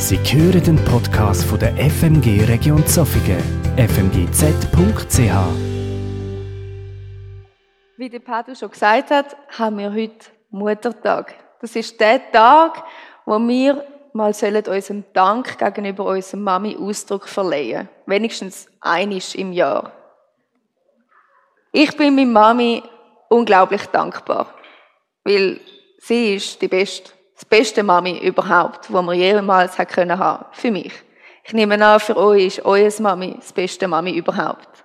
Sie hören den Podcast von der FMG Region Zofingen, fmgz.ch. Wie der Padu schon gesagt hat, haben wir heute Muttertag. Das ist der Tag, wo wir mal sollen unserem Dank gegenüber unserer Mami Ausdruck verleihen. Wenigstens einisch im Jahr. Ich bin meiner Mami unglaublich dankbar, weil sie ist die beste das beste Mami überhaupt, wo wir jemals haben können haben. Für mich. Ich nehme an, für euch ist euer Mami das beste Mami überhaupt.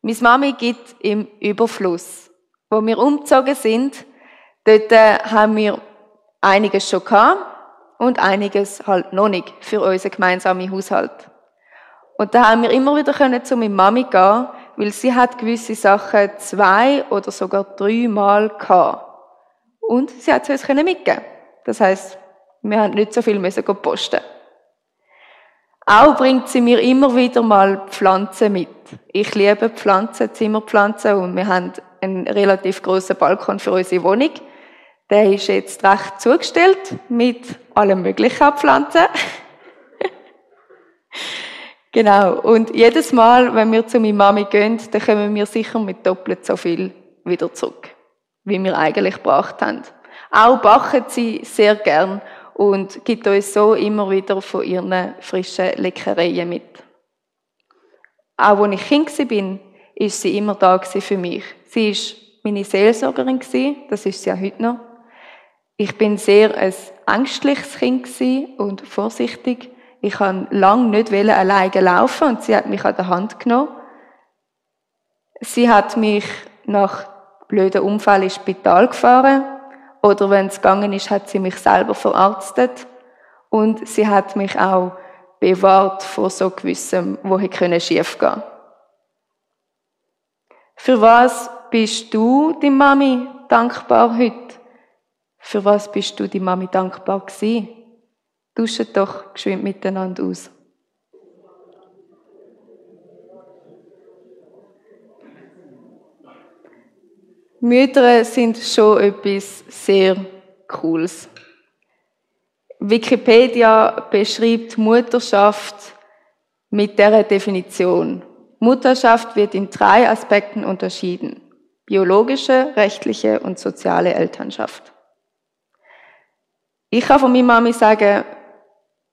Meine Mami gibt im Überfluss. Wo wir umgezogen sind, dort äh, haben wir einiges schon gehabt und einiges halt noch nicht für unseren gemeinsamen Haushalt. Und da haben wir immer wieder können zu meiner Mami gehen, weil sie hat gewisse Sachen zwei oder sogar dreimal gehabt. Und sie hat es uns mitgeben Das heißt, wir haben nicht so viel müssen posten. Auch bringt sie mir immer wieder mal Pflanzen mit. Ich liebe Pflanzen, Zimmerpflanzen und wir haben einen relativ großen Balkon für unsere Wohnung. Der ist jetzt recht zugestellt mit allem möglichen Pflanzen. genau. Und jedes Mal, wenn wir zu meiner Mami gehen, dann kommen wir sicher mit doppelt so viel wieder zurück wie wir eigentlich gebracht haben. Auch backen sie sehr gern und gibt uns so immer wieder von ihren frischen Leckereien mit. Auch als ich Kind bin, ist sie immer da für mich. Sie ist meine Seelsorgerin das ist sie ja heute noch. Ich bin sehr ein ängstliches Kind und vorsichtig. Ich kann lang nicht alleine laufen und sie hat mich an der Hand genommen. Sie hat mich nach blöden Unfall ins Spital gefahren oder wenn es gegangen ist, hat sie mich selber verarztet und sie hat mich auch bewahrt vor so gewissem, wo ich schief gehen Für was bist du, die Mami, dankbar heute? Für was bist du, die Mami, dankbar gewesen? Duschen doch geschwind miteinander aus. Mütter sind schon etwas sehr Cooles. Wikipedia beschreibt Mutterschaft mit der Definition. Mutterschaft wird in drei Aspekten unterschieden. Biologische, rechtliche und soziale Elternschaft. Ich kann von meiner Mami sagen,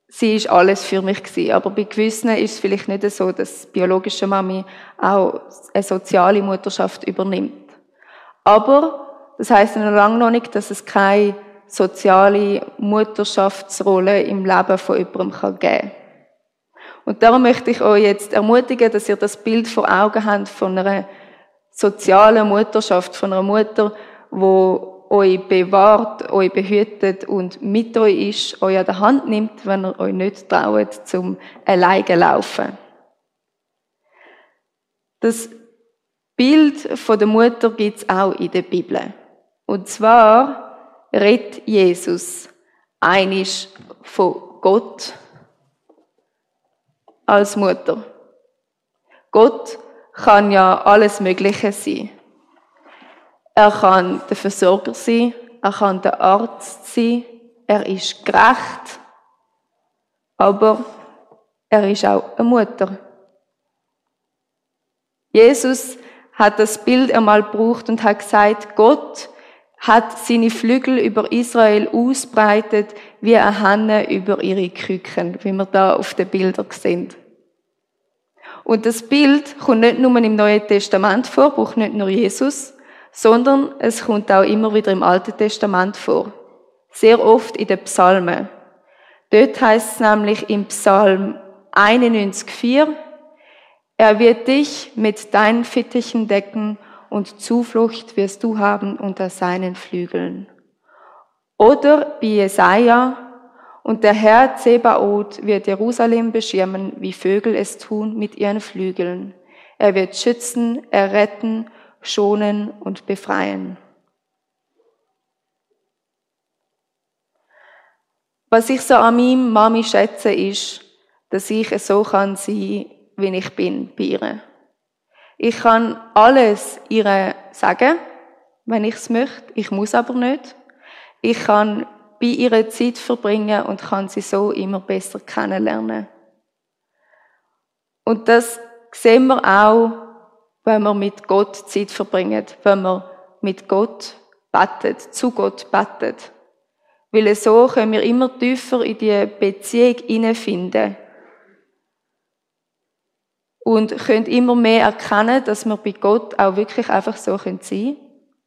sie ist alles für mich gewesen. Aber bei gewissen ist es vielleicht nicht so, dass biologische Mami auch eine soziale Mutterschaft übernimmt. Aber das heißt noch lange noch nicht, dass es keine soziale Mutterschaftsrolle im Leben von jemandem geben kann. Und darum möchte ich euch jetzt ermutigen, dass ihr das Bild vor Augen habt von einer sozialen Mutterschaft, von einer Mutter, wo euch bewahrt, euch behütet und mit euch ist, euch an der Hand nimmt, wenn ihr euch nicht traut, zum alleine laufen. Das Bild von der Mutter gibt es auch in der Bibel. Und zwar redet Jesus einisch von Gott als Mutter. Gott kann ja alles Mögliche sein. Er kann der Versorger sein, er kann der Arzt sein, er ist gerecht, aber er ist auch eine Mutter. Jesus hat das Bild einmal gebraucht und hat gesagt, Gott hat seine Flügel über Israel ausbreitet wie eine Hanne über ihre Küken, wie wir da auf den Bildern sehen. Und das Bild kommt nicht nur im Neuen Testament vor, braucht nicht nur Jesus, sondern es kommt auch immer wieder im Alten Testament vor. Sehr oft in den Psalmen. Dort heißt es nämlich im Psalm 91,4, er wird dich mit deinen Fittichen decken und Zuflucht wirst du haben unter seinen Flügeln. Oder wie Jesaja, und der Herr Zebaoth wird Jerusalem beschirmen, wie Vögel es tun mit ihren Flügeln. Er wird schützen, erretten, schonen und befreien. Was ich so an meinem Mami schätze, ist, dass ich so kann sein wie ich bin bei ihr. Ich kann alles ihr sagen, wenn ich es möchte. Ich muss aber nicht. Ich kann bei ihrer Zeit verbringen und kann sie so immer besser kennenlernen. Und das sehen wir auch, wenn wir mit Gott Zeit verbringen, wenn wir mit Gott betet, zu Gott betet. Weil so können wir immer tiefer in die Beziehung hineinfinden. Und können immer mehr erkennen, dass wir bei Gott auch wirklich einfach so sein können,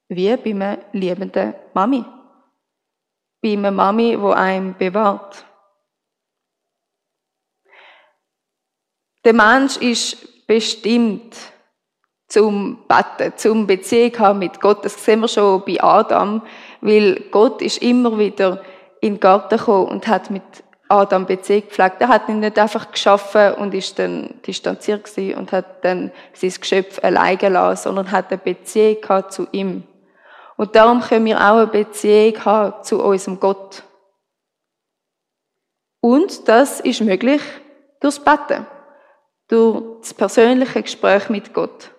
wie bei einer liebenden Mami. Bei einer Mami, die einem bewahrt. Der Mensch ist bestimmt zum Betten, zum Beziehung haben mit Gott. Das sehen wir schon bei Adam, weil Gott ist immer wieder in den Garten gekommen und hat mit Adam Beziehung gepflegt. Er hat ihn nicht einfach geschaffen und ist dann distanziert und hat dann sein Geschöpf allein gelassen, sondern hat eine Beziehung zu ihm. Und darum können wir auch eine Beziehung zu unserem Gott. Und das ist möglich durchs Betten, durch das persönliche Gespräch mit Gott.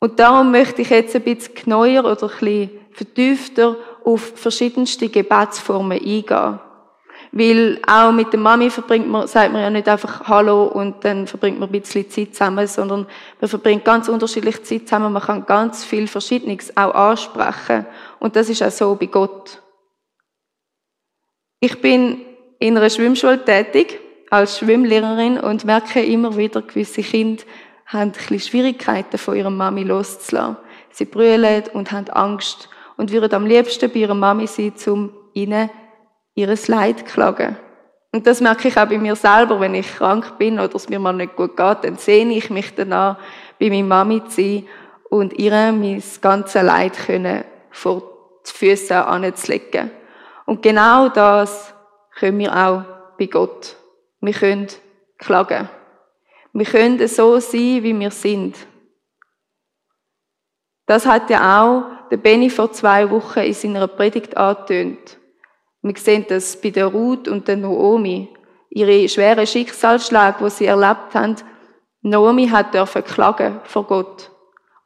Und darum möchte ich jetzt ein bisschen genauer oder ein bisschen vertiefter auf verschiedenste Gebetsformen eingehen. Weil auch mit der Mami verbringt man, sagt man ja nicht einfach Hallo und dann verbringt man ein bisschen Zeit zusammen, sondern man verbringt ganz unterschiedliche Zeit zusammen. Man kann ganz viel Verschiedenes auch ansprechen. Und das ist auch so bei Gott. Ich bin in einer Schwimmschule tätig als Schwimmlehrerin und merke immer wieder, gewisse Kinder haben ein bisschen Schwierigkeiten von ihrer Mami loszulassen. Sie brüllen und haben Angst und würden am liebsten bei ihrer Mami sein, um ihnen ihres Leid klagen. Und das merke ich auch bei mir selber, wenn ich krank bin oder es mir mal nicht gut geht, dann sehne ich mich danach, bei meiner Mami zu sein und ihr mein ganzes Leid können vor die Füße anzulegen. Und genau das können wir auch bei Gott. Wir können klagen. Wir können so sein, wie wir sind. Das hat ja auch der Benny vor zwei Wochen in seiner Predigt angetönt. Wir sehen das bei der Ruth und der Naomi. Ihre schweren Schicksalsschläge, die sie erlebt haben. Naomi hat dürfen klagen vor Gott.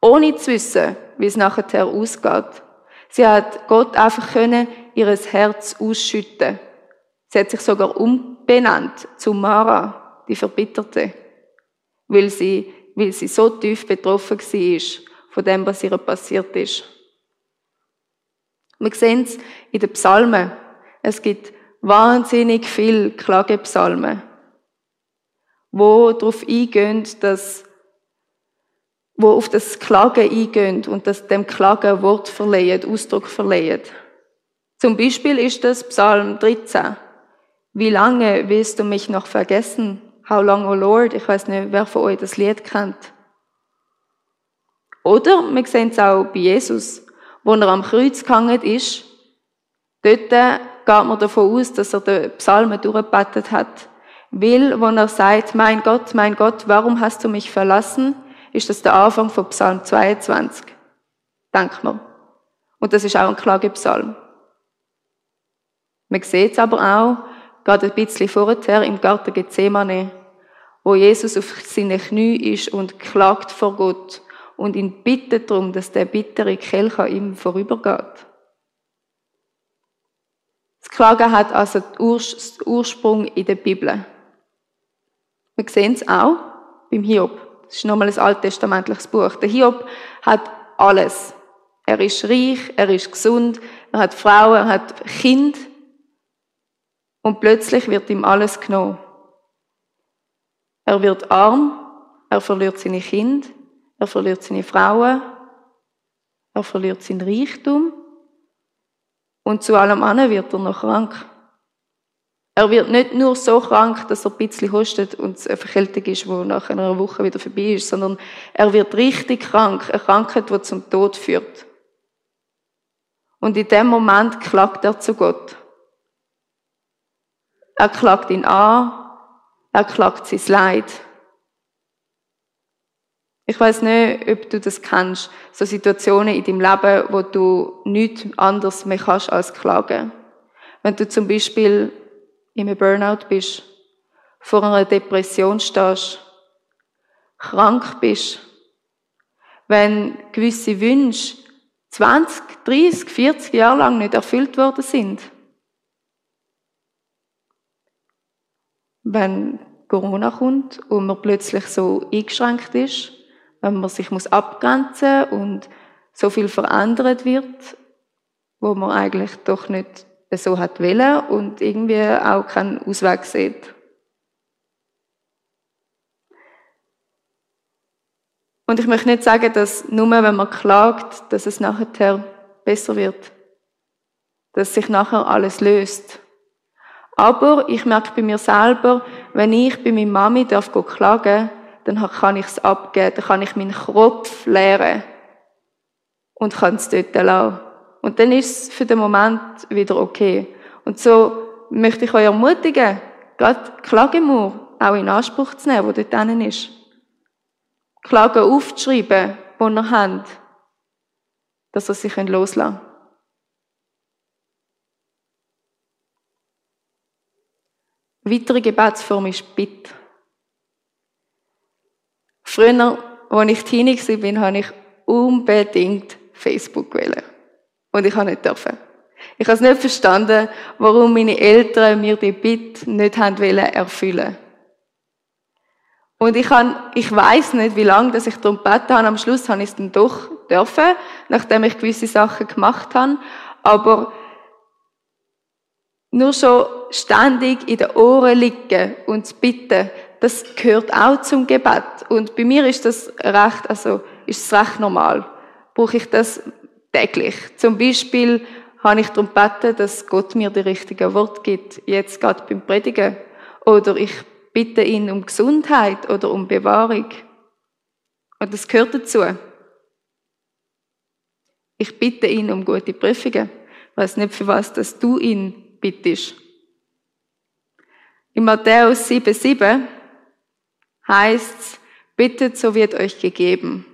Ohne zu wissen, wie es nachher ausgeht. Sie hat Gott einfach können ihres Herz ausschütten. Sie hat sich sogar umbenannt zu Mara, die Verbitterte weil sie, weil sie so tief betroffen war von dem, was ihr passiert ist. Wir sehen es in den Psalmen. Es gibt wahnsinnig viele Klagepsalmen, wo darauf eingehen, dass wo auf das Klagen eingehen und das dem Klagen Wort verleihen, Ausdruck verleihen. Zum Beispiel ist das Psalm 13. Wie lange willst du mich noch vergessen? How Long, O Lord. Ich weiß nicht, wer von euch das Lied kennt. Oder wir sehen es auch bei Jesus, wo er am Kreuz gehangen ist. Dort geht man davon aus, dass er den Psalmen durchgebetet hat. Weil, wo er sagt, mein Gott, mein Gott, warum hast du mich verlassen, ist das der Anfang von Psalm 22. Denkt man. Und das ist auch ein Klagepsalm. Man sieht es aber auch, gerade ein bisschen vorher im Garten Gethsemane, wo Jesus auf seine Knie ist und klagt vor Gott und ihn bittet darum, dass der bittere Kelch an ihm vorübergeht. Das Klagen hat also den Ursprung in der Bibel. Wir sehen es auch beim Hiob. Das ist nochmal ein alttestamentliches Buch. Der Hiob hat alles. Er ist reich, er ist gesund, er hat Frauen, er hat Kind. Und plötzlich wird ihm alles genommen. Er wird arm, er verliert seine Kinder, er verliert seine Frauen, er verliert seinen Reichtum und zu allem anderen wird er noch krank. Er wird nicht nur so krank, dass er ein bisschen hustet und es eine Verkältung ist, die nach einer Woche wieder vorbei ist, sondern er wird richtig krank, eine Krankheit, die zum Tod führt. Und in dem Moment klagt er zu Gott. Er klagt ihn an, er klagt sein Leid. Ich weiß nicht, ob du das kennst, so Situationen in deinem Leben, wo du nichts anderes mehr kannst als klagen. Wenn du zum Beispiel in einem Burnout bist, vor einer Depression stehst, krank bist, wenn gewisse Wünsche 20, 30, 40 Jahre lang nicht erfüllt worden sind. Wenn Corona kommt und man plötzlich so eingeschränkt ist, wenn man sich muss abgrenzen und so viel verändert wird, wo man eigentlich doch nicht so hat wollen und irgendwie auch keinen Ausweg sieht. Und ich möchte nicht sagen, dass nur wenn man klagt, dass es nachher besser wird. Dass sich nachher alles löst. Aber ich merke bei mir selber, wenn ich bei meiner Mami darf klagen, dann kann ich es abgeben, dann kann ich meinen Kopf leeren und kann es dort lassen. Und dann ist es für den Moment wieder okay. Und so möchte ich euch ermutigen, gerade Klagemur auch in Anspruch zu nehmen, wo dort drinnen ist. Klagen aufzuschreiben, die ihr habt, dass ihr sich loslassen könnt. Weitere Gebetsform ist Bitte. Früher, als ich Teenie war, habe ich unbedingt Facebook wählen. Und ich habe nicht dürfen. Ich habe es nicht verstanden, warum meine Eltern mir die Bitte nicht haben wollen erfüllen. Und ich, kann, ich weiß nicht, wie lange dass ich darum gebeten habe. Am Schluss habe ich es dann doch dürfen, nachdem ich gewisse Sachen gemacht habe. Aber nur schon ständig in den Ohren liegen und zu bitten, das gehört auch zum Gebet. Und bei mir ist das recht, also ist es recht normal. Brauche ich das täglich. Zum Beispiel habe ich darum gebeten, dass Gott mir die richtigen Worte gibt, jetzt gerade beim Predigen. Oder ich bitte ihn um Gesundheit oder um Bewahrung. Und das gehört dazu. Ich bitte ihn um gute Prüfungen. Ich weiß nicht, für was dass du ihn bittest. In Matthäus 7,7 heißt es, bittet, so wird euch gegeben.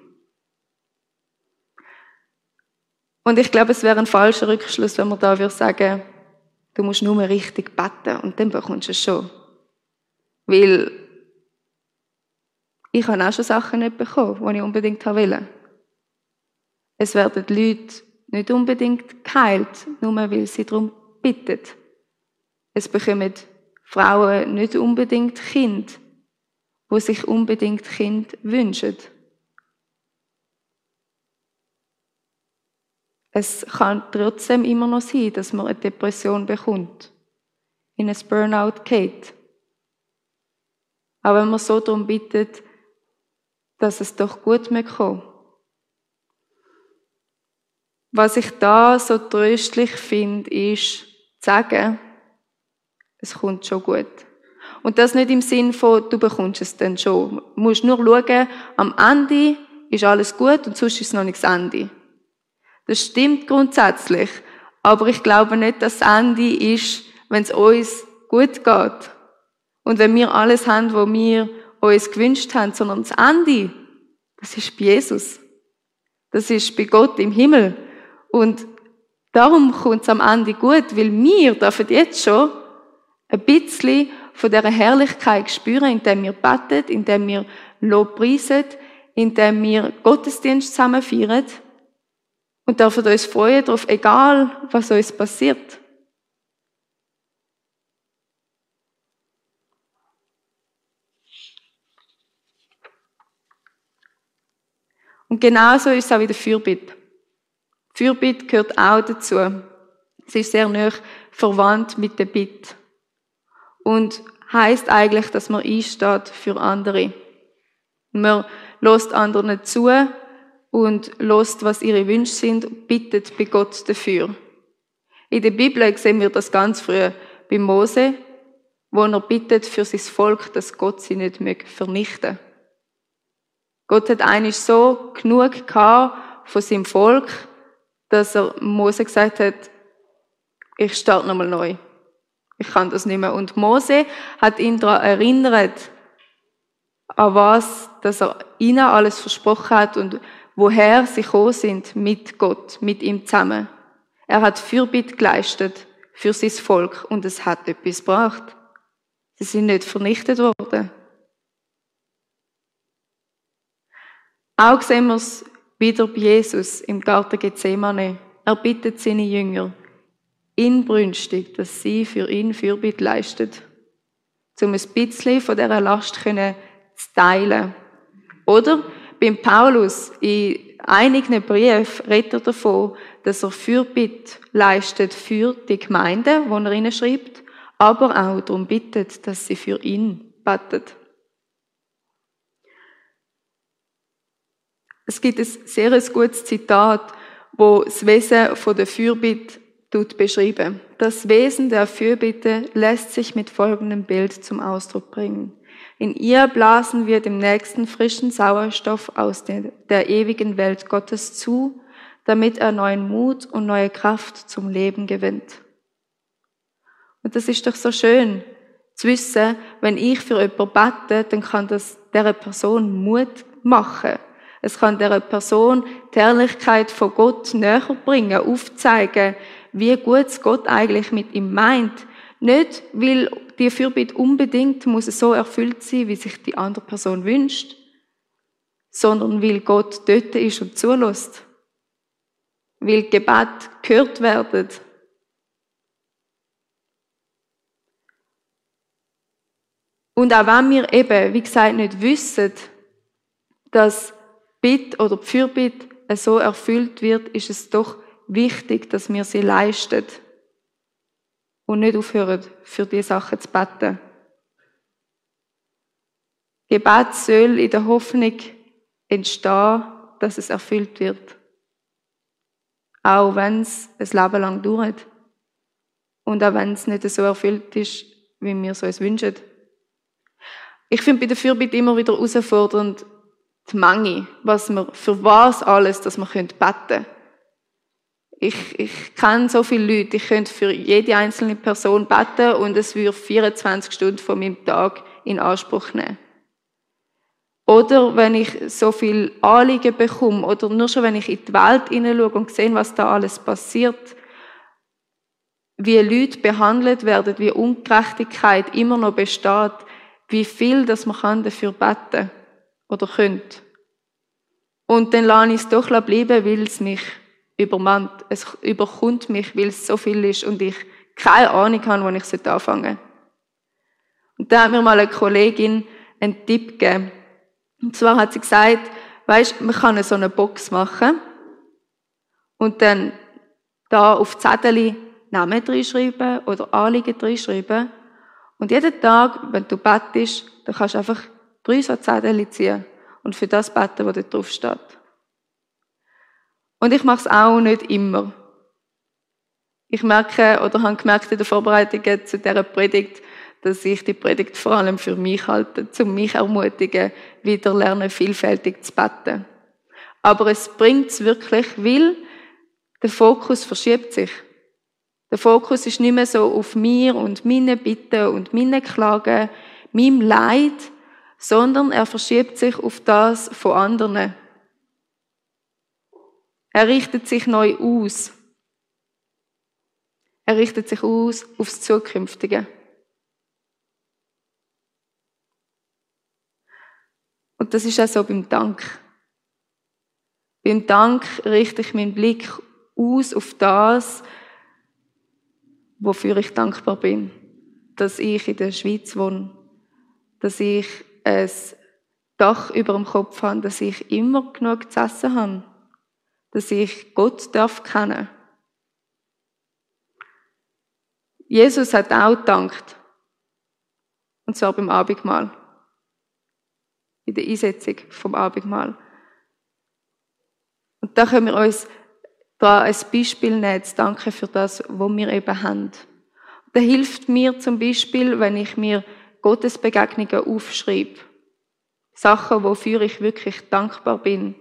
Und ich glaube, es wäre ein falscher Rückschluss, wenn man da würde sagen, du musst nur richtig beten und dann bekommst du es schon. Weil ich habe auch schon Sachen nicht bekommen, die ich unbedingt will. Es werden Leute nicht unbedingt geheilt, nur weil sie darum bitten. Es bekommen Frauen nicht unbedingt Kind, wo sich unbedingt Kind wünschen. Es kann trotzdem immer noch sein, dass man eine Depression bekommt, in ein Burnout geht. Aber wenn man so darum bittet, dass es doch gut kommt. Was ich da so tröstlich finde, ist zu sagen, es kommt schon gut. Und das nicht im Sinn von, du bekommst es dann schon. Du musst nur schauen, am Ende ist alles gut und sonst ist es noch nicht das Ende. Das stimmt grundsätzlich. Aber ich glaube nicht, dass das Ende ist, wenn es uns gut geht. Und wenn wir alles haben, was wir uns gewünscht haben, sondern das Ende, das ist bei Jesus. Das ist bei Gott im Himmel. Und darum kommt es am Ende gut, weil wir dürfen jetzt schon ein bisschen von dieser Herrlichkeit spüren, indem wir beten, indem wir Lobpreisen, indem wir Gottesdienst zusammen feiern und dürfen uns freuen darauf, egal was uns passiert. Und genauso ist es auch wieder Fürbitte. Fürbitte gehört auch dazu. Es ist sehr nah verwandt mit der Bitte und heißt eigentlich, dass man einsteht für andere. Man lässt anderen zu und lässt, was ihre Wünsche sind und bittet bei Gott dafür. In der Bibel sehen wir das ganz früh bei Mose, wo er bittet für sein Volk, dass Gott sie nicht vernichten möge. Gott hat eigentlich so genug gehabt von seinem Volk, dass er Mose gesagt hat, ich starte nochmal neu. Ich kann das nicht mehr. Und Mose hat ihn daran erinnert, an was, dass er ihnen alles versprochen hat und woher sie gekommen sind mit Gott, mit ihm zusammen. Er hat Fürbitte geleistet für sein Volk und es hat etwas gebracht. Sie sind nicht vernichtet worden. Auch sehen wir es wieder bei Jesus im Garten Gethsemane. Er bittet seine Jünger inbrünstig, dass sie für ihn Fürbitte leistet, um ein bisschen von dieser Last zu teilen. Oder beim Paulus in einigen Briefen redet er davon, dass er Fürbitte leistet für die Gemeinde, wo er ihnen schreibt, aber auch darum bittet, dass sie für ihn betet. Es gibt ein sehr gutes Zitat, wo das Wesen von der Fürbitte beschreiben. Das Wesen der Fürbitte lässt sich mit folgendem Bild zum Ausdruck bringen. In ihr blasen wir dem nächsten frischen Sauerstoff aus der, der ewigen Welt Gottes zu, damit er neuen Mut und neue Kraft zum Leben gewinnt. Und das ist doch so schön, zu wissen, wenn ich für jemanden bete, dann kann das dieser Person Mut machen. Es kann dieser Person die Herrlichkeit von Gott näher bringen, aufzeigen, wie gut Gott eigentlich mit ihm meint. Nicht, weil die Fürbitte unbedingt muss so erfüllt sein, wie sich die andere Person wünscht, sondern weil Gott dort ist und zulässt. Weil Gebet gehört werden. Und auch wenn wir eben, wie gesagt, nicht wissen, dass Bitt oder Fürbitte so erfüllt wird, ist es doch wichtig, dass wir sie leisten und nicht aufhören, für diese Sachen zu beten. Gebet soll in der Hoffnung entstehen, dass es erfüllt wird. Auch wenn es ein Leben lang dauert. Und auch wenn es nicht so erfüllt ist, wie wir es uns wünschen. Ich finde bei der Fürbitte immer wieder herausfordernd, die Menge, was wir, für was alles, dass wir beten können. Ich, ich kenne so viele Leute, ich könnte für jede einzelne Person beten und es würde 24 Stunden von meinem Tag in Anspruch nehmen. Oder wenn ich so viel Anliegen bekomme, oder nur schon wenn ich in die Welt hineinschaue und sehe, was da alles passiert, wie Leute behandelt werden, wie Ungerechtigkeit immer noch besteht, wie viel das man dafür beten oder könnte. Und dann lasse ich es doch bleiben, weil es mich übermannt. Es überkommt mich, weil es so viel ist und ich keine Ahnung habe, wo ich anfangen soll. Und da hat mir mal eine Kollegin einen Tipp gegeben. Und zwar hat sie gesagt, weisst, man kann so eine Box machen und dann da auf Zettel Namen reinschreiben oder Anliegen reinschreiben. Und jeden Tag, wenn du bettest, dann kannst du einfach drei so Zettel ziehen und für das beten, was da drauf steht. Und ich mache es auch nicht immer. Ich merke oder habe gemerkt in der Vorbereitung zu dieser Predigt, dass ich die Predigt vor allem für mich halte, um mich ermutigen, wieder lernen, vielfältig zu beten. Aber es bringt es wirklich, weil der Fokus verschiebt sich. Der Fokus ist nicht mehr so auf mir und meine Bitten und meine Klagen, meinem Leid, sondern er verschiebt sich auf das von anderen. Er richtet sich neu aus. Er richtet sich aus aufs Zukünftige. Und das ist auch so beim Dank. Beim Dank richte ich meinen Blick aus auf das, wofür ich dankbar bin. Dass ich in der Schweiz wohne. Dass ich ein Dach über dem Kopf habe. Dass ich immer genug zu essen habe dass ich Gott darf kennen. Jesus hat auch gedankt. Und zwar beim Abendmahl. In der Einsetzung vom Abendmahl. Und da können wir uns da ein Beispiel nehmen, zu danken für das, was wir eben haben. Da hilft mir zum Beispiel, wenn ich mir Gottesbegegnungen aufschreibe. Sachen, wofür ich wirklich dankbar bin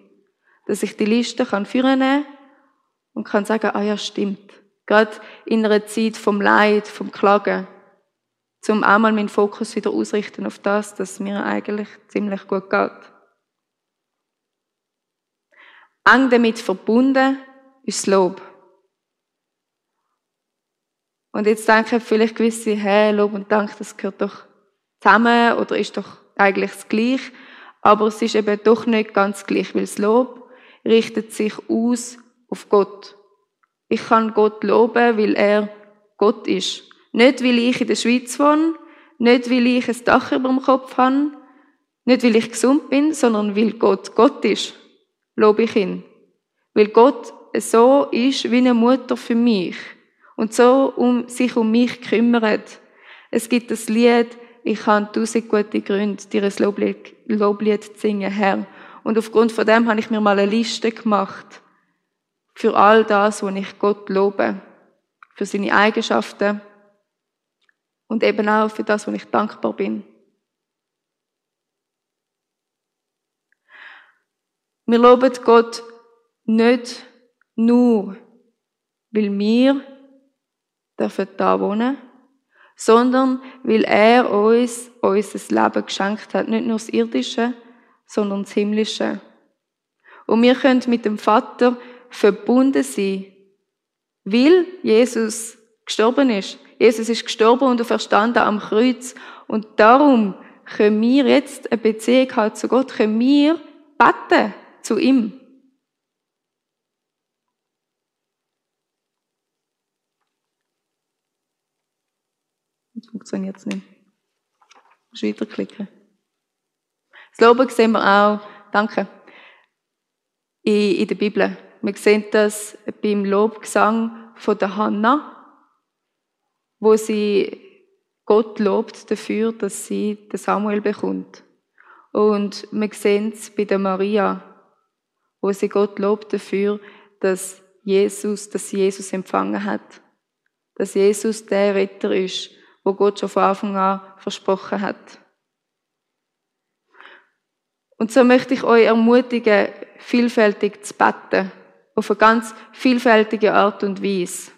dass ich die Liste kann führen kann und kann sagen, ah ja, stimmt. Gerade in einer Zeit vom Leid, vom Klagen, zum einmal meinen Fokus wieder ausrichten auf das, dass mir eigentlich ziemlich gut geht. Eng damit verbunden ist das Lob. Und jetzt denken vielleicht gewisse, hä, Lob und Dank, das gehört doch zusammen oder ist doch eigentlich das Gleiche. Aber es ist eben doch nicht ganz gleich, weil das Lob richtet sich aus auf Gott. Ich kann Gott loben, weil er Gott ist. Nicht, weil ich in der Schweiz wohne, nicht, weil ich ein Dach über dem Kopf habe, nicht, weil ich gesund bin, sondern weil Gott Gott ist. Lobe ich ihn. Weil Gott so ist wie eine Mutter für mich und so um, sich um mich kümmert. Es gibt das Lied, ich habe tausend gute Gründe, dir ein Loblied, Loblied zu singen, Herr. Und aufgrund von dem habe ich mir mal eine Liste gemacht für all das, wo ich Gott lobe, für seine Eigenschaften und eben auch für das, wo ich dankbar bin. Wir loben Gott nicht nur, weil wir dürfen da wohnen, sondern weil er uns unser Leben geschenkt hat. Nicht nur das Irdische, sondern das Himmlische. Und wir können mit dem Vater verbunden sein, weil Jesus gestorben ist. Jesus ist gestorben und verstanden am Kreuz. Und darum können wir jetzt eine Beziehung haben zu Gott, können wir beten zu ihm. Jetzt funktioniert es nicht. Ich muss weiterklicken. Das Loben sehen wir auch, danke, in, in der Bibel. Wir sehen das beim Lobgesang von der Hannah, wo sie Gott lobt dafür, dass sie den Samuel bekommt. Und wir sehen es bei der Maria, wo sie Gott lobt dafür, dass Jesus, dass sie Jesus empfangen hat. Dass Jesus der Retter ist, wo Gott schon von Anfang an versprochen hat. Und so möchte ich euch ermutigen, vielfältig zu beten. Auf eine ganz vielfältige Art und Weise.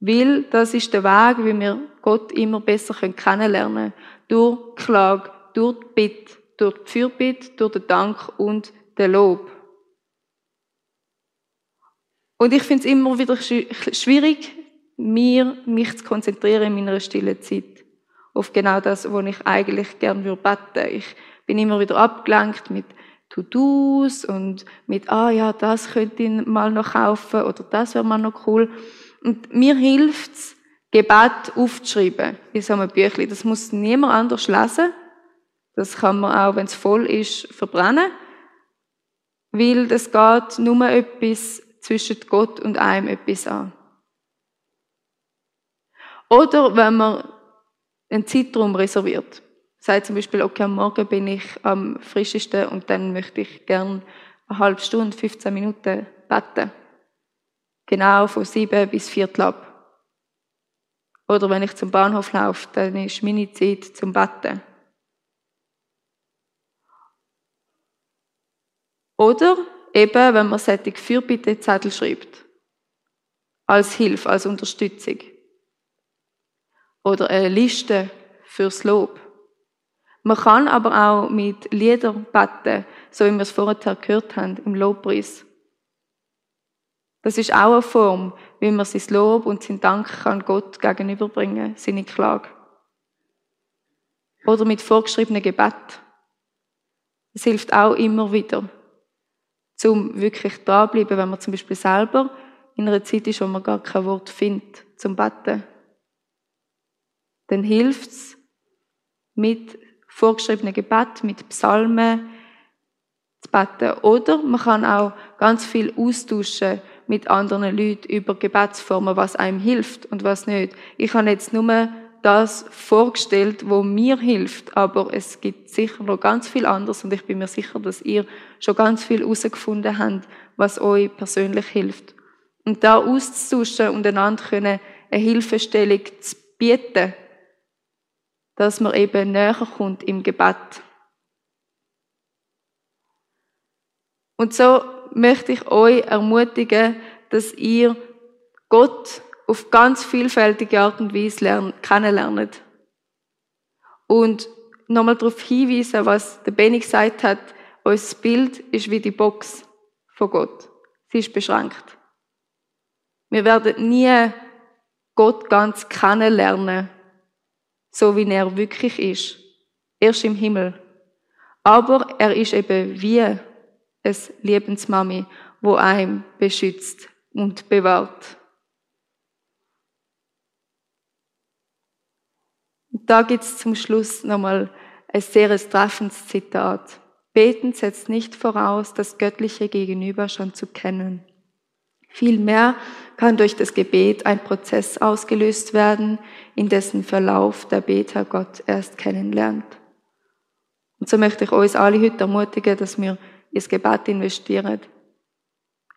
Weil das ist der Weg, wie wir Gott immer besser kennenlernen können. Durch Klage, durch die Bitte, durch die Fürbitte, durch den Dank und den Lob. Und ich finde es immer wieder schwierig, mir, mich zu konzentrieren in meiner stillen Zeit. Auf genau das, was ich eigentlich gern würde beten. Ich bin immer wieder abgelenkt mit To-Dos und mit, ah ja, das könnte ich mal noch kaufen oder das wäre mal noch cool. Und mir hilft's, Gebet aufzuschreiben in so einem Büchlein. Das muss niemand anders lesen. Das kann man auch, wenn es voll ist, verbrennen. Weil das geht nur etwas zwischen Gott und einem etwas an. Oder wenn man einen Zeitraum reserviert. Sagt zum Beispiel, okay, am Morgen bin ich am frischesten und dann möchte ich gern eine halbe Stunde, 15 Minuten beten. Genau von sieben bis viertel ab. Oder wenn ich zum Bahnhof laufe, dann ist meine Zeit zum Betten. Oder eben, wenn man solche Fürbitte-Zettel schreibt. Als Hilfe, als Unterstützung oder eine Liste fürs Lob. Man kann aber auch mit Liedern beten, so wie wir es vorher gehört haben, im Lobpreis. Das ist auch eine Form, wie man sein Lob und sein Dank an Gott gegenüberbringen, seine Klage. Oder mit vorgeschriebenem Gebet. Das hilft auch immer wieder, zum wirklich dranbleiben, wenn man zum Beispiel selber in einer Zeit ist, wo man gar kein Wort findet zum Betten dann hilft's mit vorgeschriebenen Gebet, mit Psalmen zu beten. Oder man kann auch ganz viel austauschen mit anderen Leuten über Gebetsformen, was einem hilft und was nicht. Ich habe jetzt nur das vorgestellt, wo mir hilft, aber es gibt sicher noch ganz viel anderes und ich bin mir sicher, dass ihr schon ganz viel herausgefunden habt, was euch persönlich hilft. Und da auszutauschen und einander eine Hilfestellung zu bieten, dass man eben näher kommt im Gebet. Und so möchte ich euch ermutigen, dass ihr Gott auf ganz vielfältige Art und Weise kennenlernt. Und nochmal darauf hinweisen, was der Benny gesagt hat, unser Bild ist wie die Box von Gott. Sie ist beschränkt. Wir werden nie Gott ganz kennenlernen so wie er wirklich ist. Erst im Himmel. Aber er ist eben wie eine Lebensmami, wo einem beschützt und bewahrt. Und da gibt es zum Schluss nochmal ein sehr treffendes Zitat. Beten setzt nicht voraus, das göttliche Gegenüber schon zu kennen. Vielmehr kann durch das Gebet ein Prozess ausgelöst werden, in dessen Verlauf der Beter Gott erst kennenlernt. Und so möchte ich uns alle heute ermutigen, dass wir ins Gebet investieren.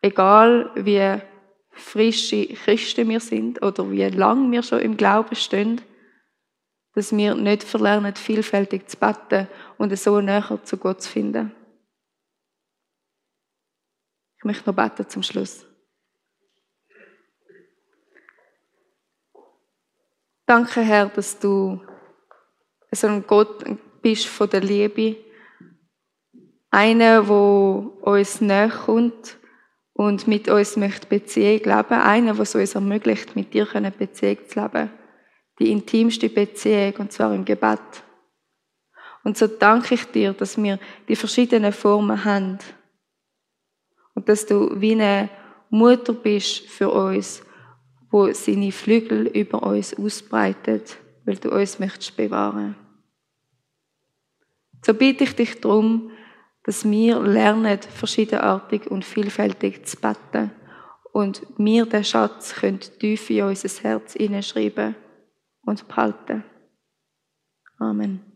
Egal wie frische Christen wir sind oder wie lang wir schon im Glauben stehen, dass wir nicht verlernen, vielfältig zu beten und so näher zu Gott zu finden. Ich möchte noch beten zum Schluss. Danke, Herr, dass du so ein Gott bist von der Liebe. Einer, wo uns näher kommt und mit uns möchte Beziehung leben. Einer, was uns ermöglicht, mit dir eine Beziehung zu leben. Die intimste Beziehung, und zwar im Gebet. Und so danke ich dir, dass wir die verschiedenen Formen haben. Und dass du wie eine Mutter bist für uns, wo seine Flügel über uns ausbreitet, weil du uns möchtest bewahren. So bitte ich dich darum, dass wir lernen, verschiedenartig und vielfältig zu beten und wir den Schatz können tief in unser Herz hineinschreiben und behalten. Amen.